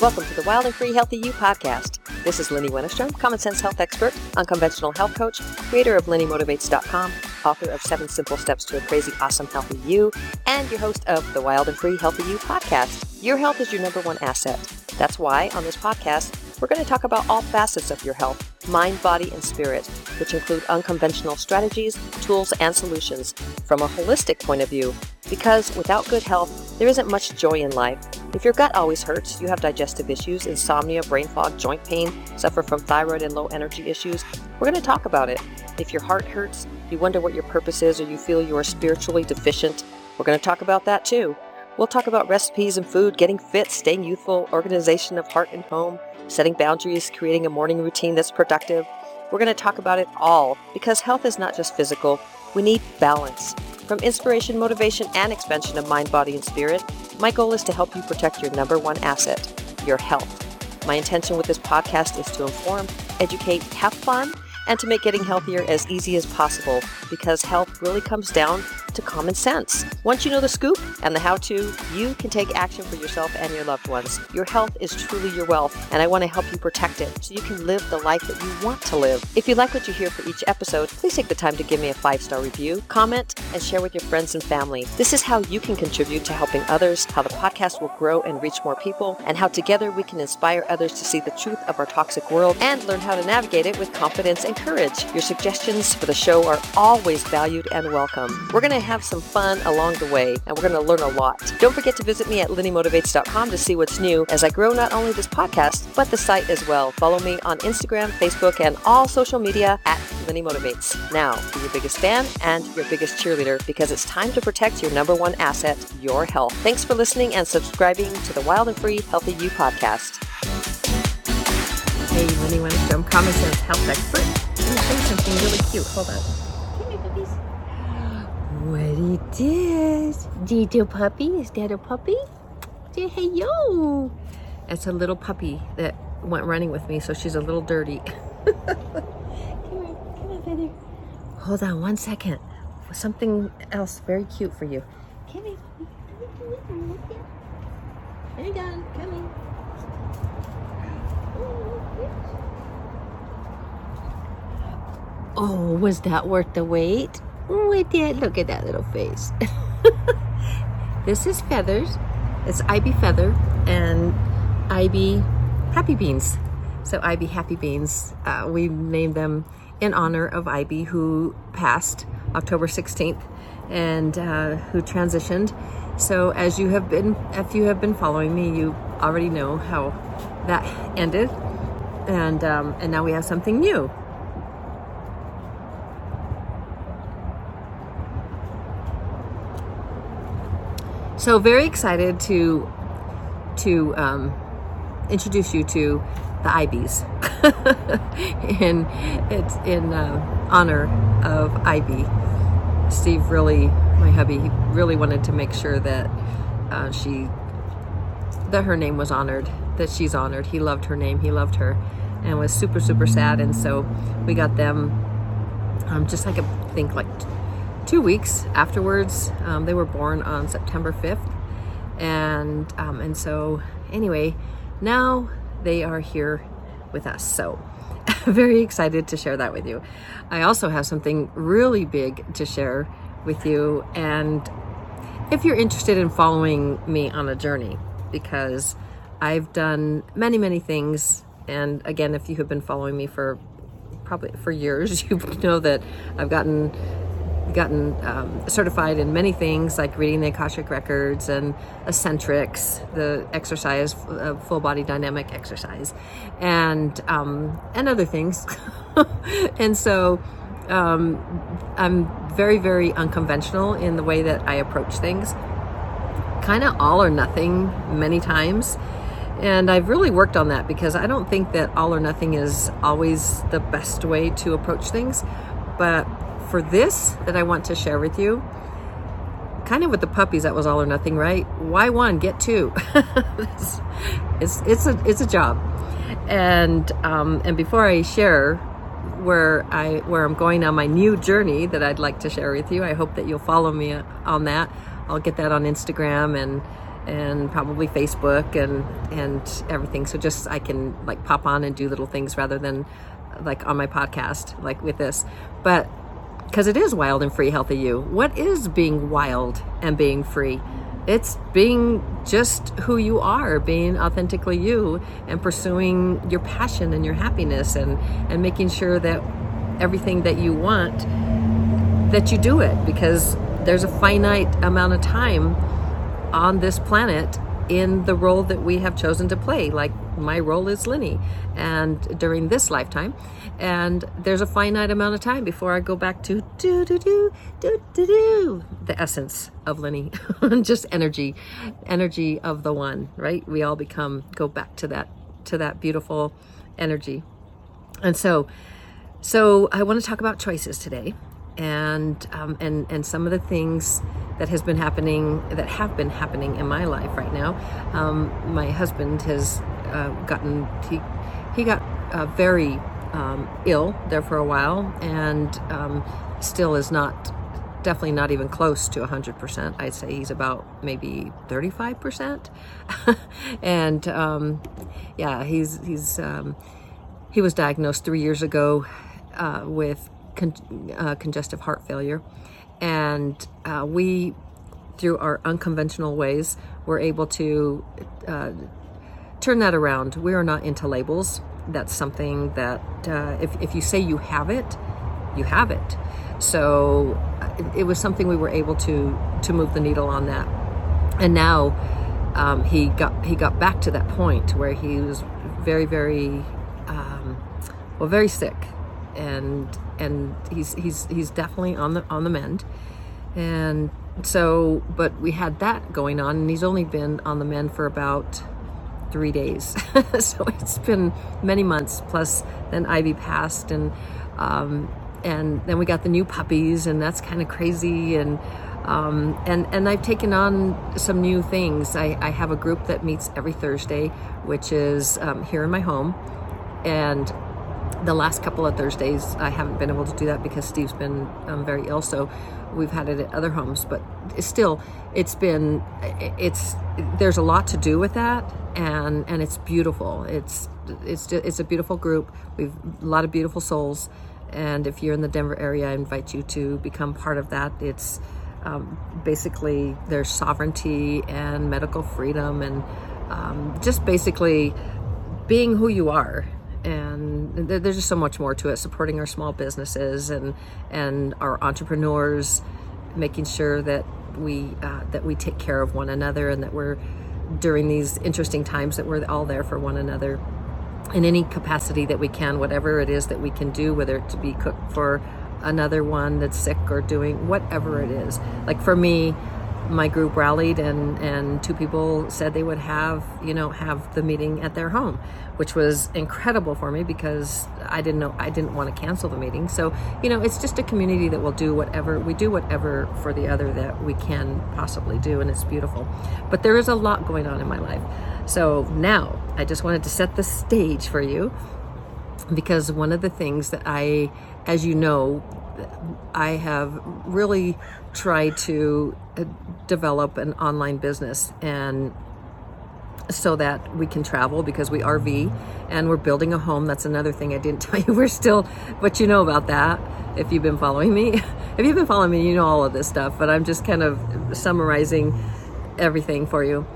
Welcome to the Wild and Free Healthy You podcast. This is Lenny Wennerstrom, common sense health expert, unconventional health coach, creator of LennyMotivates.com, author of Seven Simple Steps to a Crazy Awesome Healthy You, and your host of the Wild and Free Healthy You podcast. Your health is your number one asset. That's why on this podcast, we're going to talk about all facets of your health mind, body, and spirit, which include unconventional strategies, tools, and solutions from a holistic point of view. Because without good health, there isn't much joy in life. If your gut always hurts, you have digestive issues, insomnia, brain fog, joint pain, suffer from thyroid and low energy issues, we're going to talk about it. If your heart hurts, you wonder what your purpose is, or you feel you are spiritually deficient, we're going to talk about that too. We'll talk about recipes and food, getting fit, staying youthful, organization of heart and home, setting boundaries, creating a morning routine that's productive. We're going to talk about it all because health is not just physical, we need balance. From inspiration, motivation, and expansion of mind, body, and spirit, my goal is to help you protect your number one asset, your health. My intention with this podcast is to inform, educate, have fun, and to make getting healthier as easy as possible because health really comes down to common sense. Once you know the scoop and the how to, you can take action for yourself and your loved ones. Your health is truly your wealth, and I want to help you protect it so you can live the life that you want to live. If you like what you hear for each episode, please take the time to give me a five star review, comment, and share with your friends and family. This is how you can contribute to helping others, how the podcast will grow and reach more people, and how together we can inspire others to see the truth of our toxic world and learn how to navigate it with confidence and courage. Your suggestions for the show are always valued and welcome. We're going to have some fun along the way, and we're going to learn a lot. Don't forget to visit me at lennymotivates.com to see what's new as I grow not only this podcast, but the site as well. Follow me on Instagram, Facebook, and all social media at Lenny Motivates. Now, be your biggest fan and your biggest cheerleader because it's time to protect your number one asset, your health. Thanks for listening and subscribing to the Wild and Free Healthy You podcast. Hey, Lenny Wennerstrom, Common Sense Health Expert. I'm going to show you something really cute. Hold on. Come. What it is? Little puppy? Is that a puppy? Say hey yo. It's a little puppy that went running with me, so she's a little dirty. come on, come on, feather. Hold on one second. Something else very cute for you. Come here, puppy. Hang on, coming. Oh, was that worth the wait? It, look at that little face. this is Feathers. It's Ivy Feather and Ivy Happy Beans. So Ivy Happy Beans, uh, we named them in honor of Ivy, who passed October 16th and uh, who transitioned. So as you have been, if you have been following me, you already know how that ended, and um, and now we have something new. So very excited to to um, introduce you to the Ivies, and it's in uh, honor of Ivy. Steve really, my hubby, he really wanted to make sure that uh, she that her name was honored, that she's honored. He loved her name, he loved her, and was super super sad. And so we got them um, just like I think like two weeks afterwards. Um, they were born on September 5th. And, um, and so, anyway, now they are here with us. So, very excited to share that with you. I also have something really big to share with you. And if you're interested in following me on a journey, because I've done many, many things. And again, if you have been following me for probably for years, you know that I've gotten gotten um, certified in many things like reading the Akashic Records and Essentrics, the exercise, uh, full body dynamic exercise, and um, and other things. and so um, I'm very, very unconventional in the way that I approach things. Kind of all or nothing many times. And I've really worked on that because I don't think that all or nothing is always the best way to approach things. But for this that I want to share with you, kind of with the puppies, that was all or nothing, right? Why one, get two? it's, it's, a, it's a job. And, um, and before I share where I where I'm going on my new journey that I'd like to share with you. I hope that you'll follow me on that. I'll get that on Instagram and and probably Facebook and and everything. So just I can like pop on and do little things rather than like on my podcast like with this. But because it is wild and free healthy you. What is being wild and being free? It's being just who you are, being authentically you and pursuing your passion and your happiness and and making sure that everything that you want that you do it because there's a finite amount of time on this planet in the role that we have chosen to play. Like my role is Lenny, and during this lifetime, and there's a finite amount of time before I go back to do do do do do do the essence of Lenny, just energy, energy of the one. Right? We all become go back to that to that beautiful energy, and so. So I want to talk about choices today, and um, and and some of the things that has been happening that have been happening in my life right now. Um, my husband has uh, gotten he he got uh, very um, ill there for a while and um, still is not definitely not even close to 100%. I'd say he's about maybe 35%. and um, yeah, he's he's um, he was diagnosed three years ago uh, with con- uh, congestive heart failure, and uh, we, through our unconventional ways, were able to uh, turn that around. We are not into labels. That's something that uh, if, if you say you have it, you have it. So it, it, was something we were able to to move the needle on that. And now um, he got he got back to that point where he was very very um, well very sick and and he's he's he's definitely on the on the mend and so but we had that going on and he's only been on the mend for about three days so it's been many months plus then ivy passed and um, and then we got the new puppies and that's kind of crazy and um, and and I've taken on some new things. I, I, have a group that meets every Thursday, which is um, here in my home, and the last couple of Thursdays, I haven't been able to do that because Steve's been um, very ill. So we've had it at other homes, but still, it's been, it's there's a lot to do with that, and and it's beautiful. It's it's it's a beautiful group. We've a lot of beautiful souls, and if you're in the Denver area, I invite you to become part of that. It's um, basically there's sovereignty and medical freedom, and um, just basically being who you are and there's just so much more to it supporting our small businesses and and our entrepreneurs making sure that we uh, that we take care of one another and that we're during these interesting times that we're all there for one another in any capacity that we can whatever it is that we can do whether it to be cooked for another one that's sick or doing whatever it is. Like for me my group rallied and and two people said they would have you know have the meeting at their home which was incredible for me because i didn't know i didn't want to cancel the meeting. So you know it's just a community that will do whatever we do whatever for the other that we can possibly do and it's beautiful. But there is a lot going on in my life. So now i just wanted to set the stage for you because one of the things that i as you know I have really tried to uh, develop an online business and so that we can travel because we RV and we're building a home. That's another thing I didn't tell you. We're still, but you know about that if you've been following me. if you've been following me, you know all of this stuff, but I'm just kind of summarizing everything for you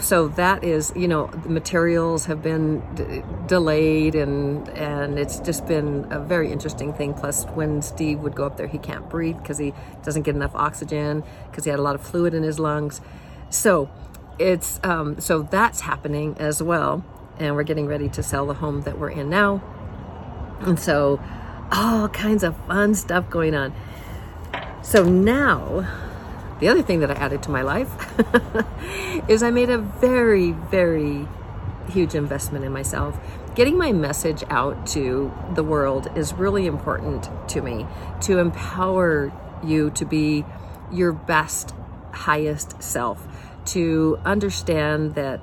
so that is you know the materials have been d- delayed and and it's just been a very interesting thing. Plus when steve would go up there he can't breathe because he doesn't get enough oxygen because he had a lot of fluid in his lungs. So it's um, so that's happening as well and we're getting ready to sell the home that we're in now. And so all kinds of fun stuff going on. So now the other thing that I added to my life is I made a very, very huge investment in myself. Getting my message out to the world is really important to me to empower you to be your best, highest self, to understand that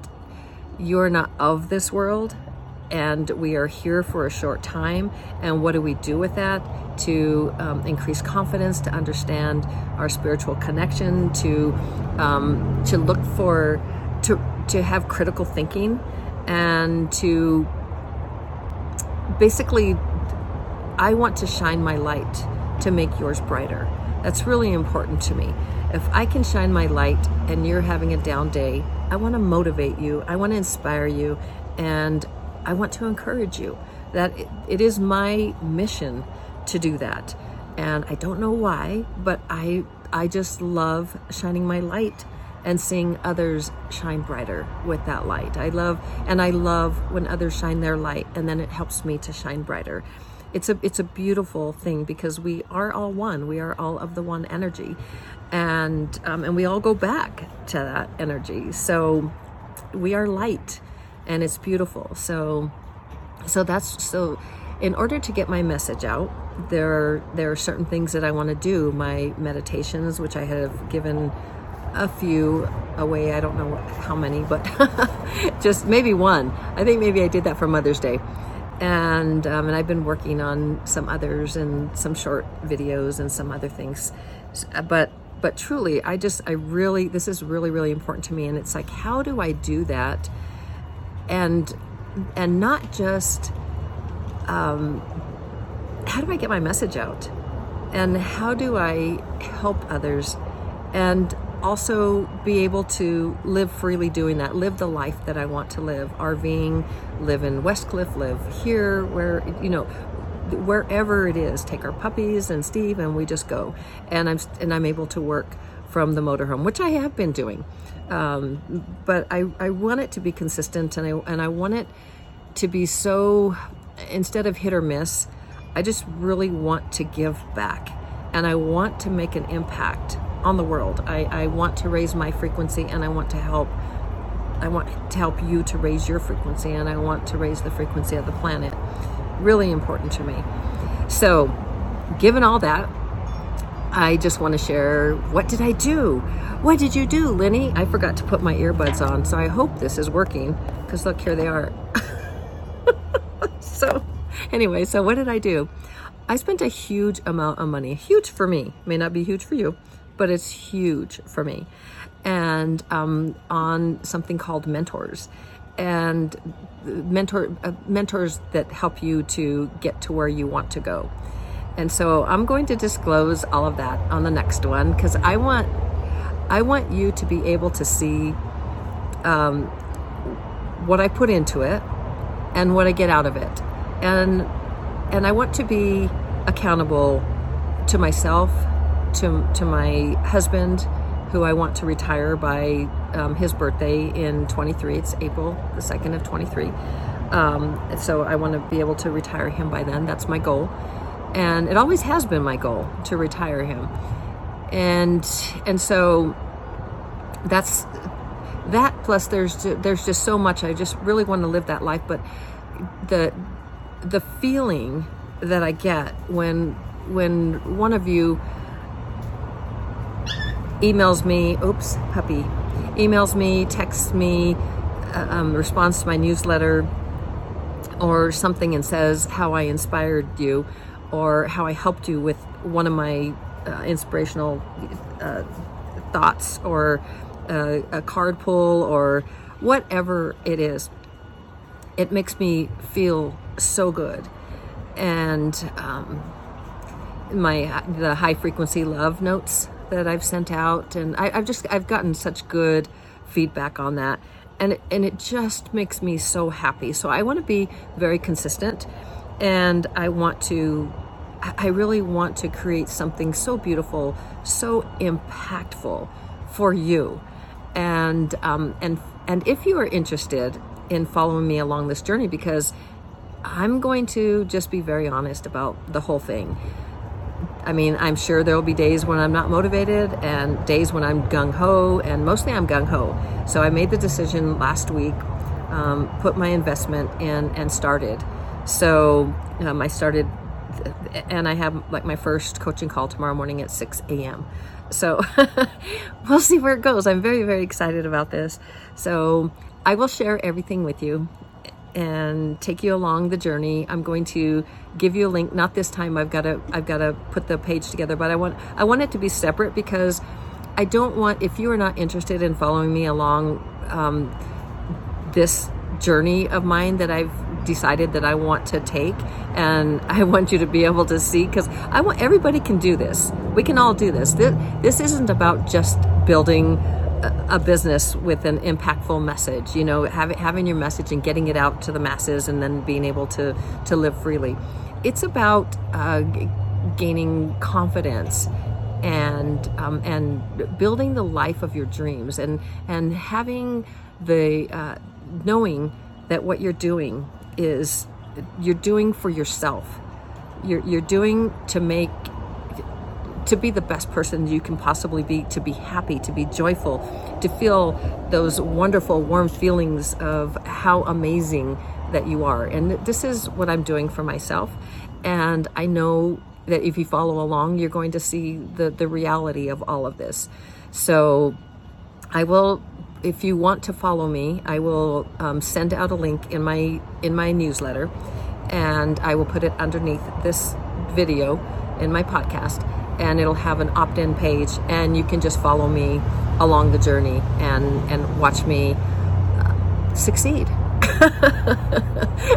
you're not of this world and we are here for a short time. And what do we do with that? To um, increase confidence, to understand our spiritual connection, to um, to look for, to to have critical thinking, and to basically, I want to shine my light to make yours brighter. That's really important to me. If I can shine my light and you're having a down day, I want to motivate you, I want to inspire you, and I want to encourage you that it is my mission to do that. And I don't know why, but I I just love shining my light and seeing others shine brighter with that light. I love and I love when others shine their light and then it helps me to shine brighter. It's a it's a beautiful thing because we are all one. We are all of the one energy, and um, and we all go back to that energy. So we are light and it's beautiful. So, so that's so. In order to get my message out, there are, there are certain things that I want to do. My meditations, which I have given a few away. I don't know how many, but just maybe one. I think maybe I did that for Mother's Day. And um, and I've been working on some others and some short videos and some other things. But but truly, I just I really this is really really important to me. And it's like, how do I do that? And and not just um, how do I get my message out? And how do I help others? And also be able to live freely doing that live the life that I want to live RVing live in Westcliffe live here where you know wherever it is. Take our puppies and Steve and we just go. And I'm and I'm able to work from the motorhome which I have been doing um, but I, I want it to be consistent and I, and I want it to be so, instead of hit or miss, I just really want to give back and I want to make an impact on the world. I, I want to raise my frequency and I want to help. I want to help you to raise your frequency and I want to raise the frequency of the planet. Really important to me. So, given all that, I just want to share what did I do? What did you do, Lenny? I forgot to put my earbuds on, so I hope this is working because look, here they are. so, anyway, so what did I do? I spent a huge amount of money, huge for me, may not be huge for you, but it's huge for me, and um, on something called mentors and mentor uh, mentors that help you to get to where you want to go. And so I'm going to disclose all of that on the next one because I want I want you to be able to see um, what I put into it and what I get out of it, and and I want to be accountable to myself, to to my husband, who I want to retire by um, his birthday in 23. It's April the second of 23. Um, so I want to be able to retire him by then. That's my goal and it always has been my goal to retire him. And and so that's that plus there's there's just so much. I just really want to live that life but the the feeling that i get when when one of you emails me oops puppy emails me texts me uh, um, responds to my newsletter or something and says how i inspired you or how I helped you with one of my uh, inspirational uh, thoughts or uh, a card pull or whatever it is. It makes me feel so good. And um, my the high frequency love notes that I've sent out, and I, I've just I've gotten such good feedback on that, and it, and it just makes me so happy. So I want to be very consistent and I want to I really want to create something so beautiful, so impactful for you. And um, and and if you are interested in following me along this journey, because I'm going to just be very honest about the whole thing. I mean, I'm sure there will be days when I'm not motivated and days when I'm gung ho, and mostly I'm gung ho. So I made the decision last week, um, put my investment in, and started. So um, I started, and I have like my first coaching call tomorrow morning at 6 a.m. So we'll see where it goes. I'm very, very excited about this. So I will share everything with you and take you along the journey. I'm going to give you a link. Not this time. I've got to I've got to put the page together, but I want I want it to be separate because I don't want if you are not interested in following me along um, this journey of mine that I've decided that I want to take and I want you to be able to see because I want everybody can do this. We can all do this. This, this isn't about just building a, business with an impactful message, you know, having having your message and getting it out to the masses and then being able to to live freely. It's about uh, gaining confidence and um, and building the life of your dreams and and having the uh, knowing that what you're doing is you're doing for yourself. You're you're doing to make to be the best person you can possibly be, to be happy, to be joyful, to feel those wonderful, warm feelings of how amazing that you are. And this is what I'm doing for myself. And I know that if you follow along, you're going to see the, the reality of all of this. So I will if you want to follow me, I will um, send out a link in my in my newsletter, and I will put it underneath this video in my podcast, and it'll have an opt-in page, and you can just follow me along the journey and and watch me uh, succeed.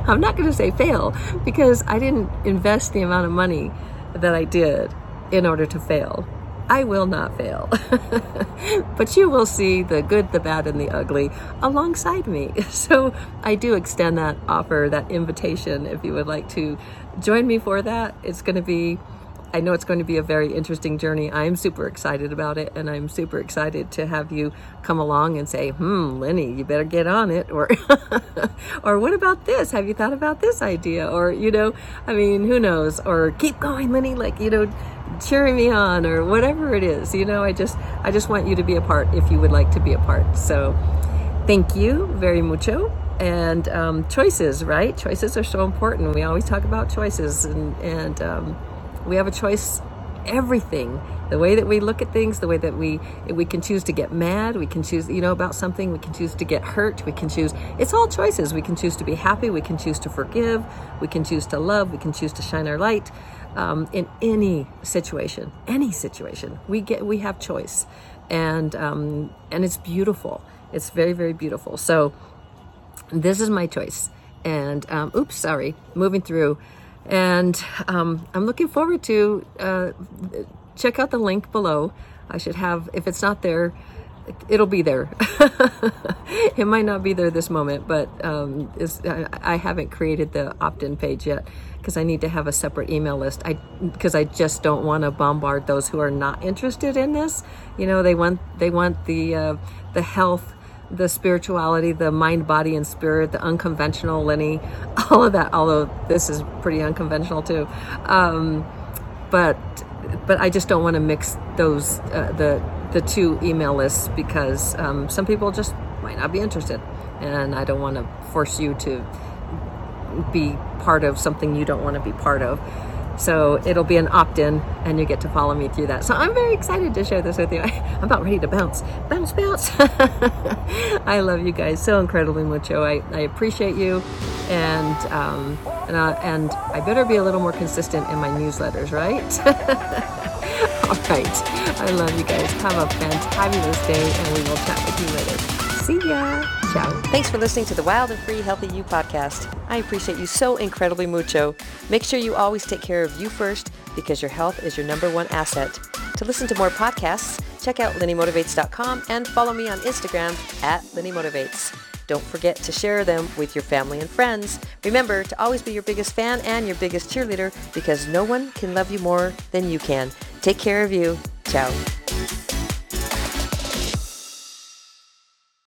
I'm not going to say fail because I didn't invest the amount of money that I did in order to fail. I will not fail. but you will see the good, the bad, and the ugly alongside me. So I do extend that offer, that invitation, if you would like to join me for that. It's going to be, I know it's going to be a very interesting journey. I'm super excited about it, and I'm super excited to have you come along and say, hmm, Lenny, you better get on it. Or, or what about this? Have you thought about this idea? Or, you know, I mean, who knows? Or keep going, Lenny, like, you know, cheering me on or whatever it is you know i just i just want you to be a part if you would like to be a part so thank you very mucho and um, choices right choices are so important we always talk about choices and and um, we have a choice everything the way that we look at things the way that we we can choose to get mad we can choose you know about something we can choose to get hurt we can choose it's all choices we can choose to be happy we can choose to forgive we can choose to love we can choose to shine our light um, in any situation, any situation. We get we have choice, and um, and it's beautiful. It's very very beautiful. So this is my choice. And um, oops, sorry, moving through, and um, I'm looking forward to uh, check out the link below. I should have if it's not there it'll be there. it might not be there this moment, but um, I haven't created the opt-in page yet because I need to have a separate email list. I because I just don't want to bombard those who are not interested in this. You know, they want they want the uh, the health, the spirituality, the mind, body, and spirit, the unconventional Lenny, all of that. Although this is pretty unconventional too, um, but but I just don't want to mix those uh, the the two email lists because um, some people just might not be interested, and I don't want to force you to be part of something you don't want to be part of. So it'll be an opt in, and you get to follow me through that. So I'm very excited to share this with you. I, am about ready to bounce. Bounce, bounce. I love you guys so incredibly mucho. I, I appreciate you, and, um, and, uh, and I better be a little more consistent in my newsletters, right? All right. I love you guys. Have a fantabulous day, and we will chat with you later. See ya. Ciao. Thanks for listening to the Wild and Free Healthy You podcast. I appreciate you so incredibly mucho. Make sure you always take care of you first because your health is your number one asset. To listen to more podcasts, check out LennyMotivates.com and follow me on Instagram at LennyMotivates. Don't forget to share them with your family and friends. Remember to always be your biggest fan and your biggest cheerleader because no one can love you more than you can. Take care of you. Ciao.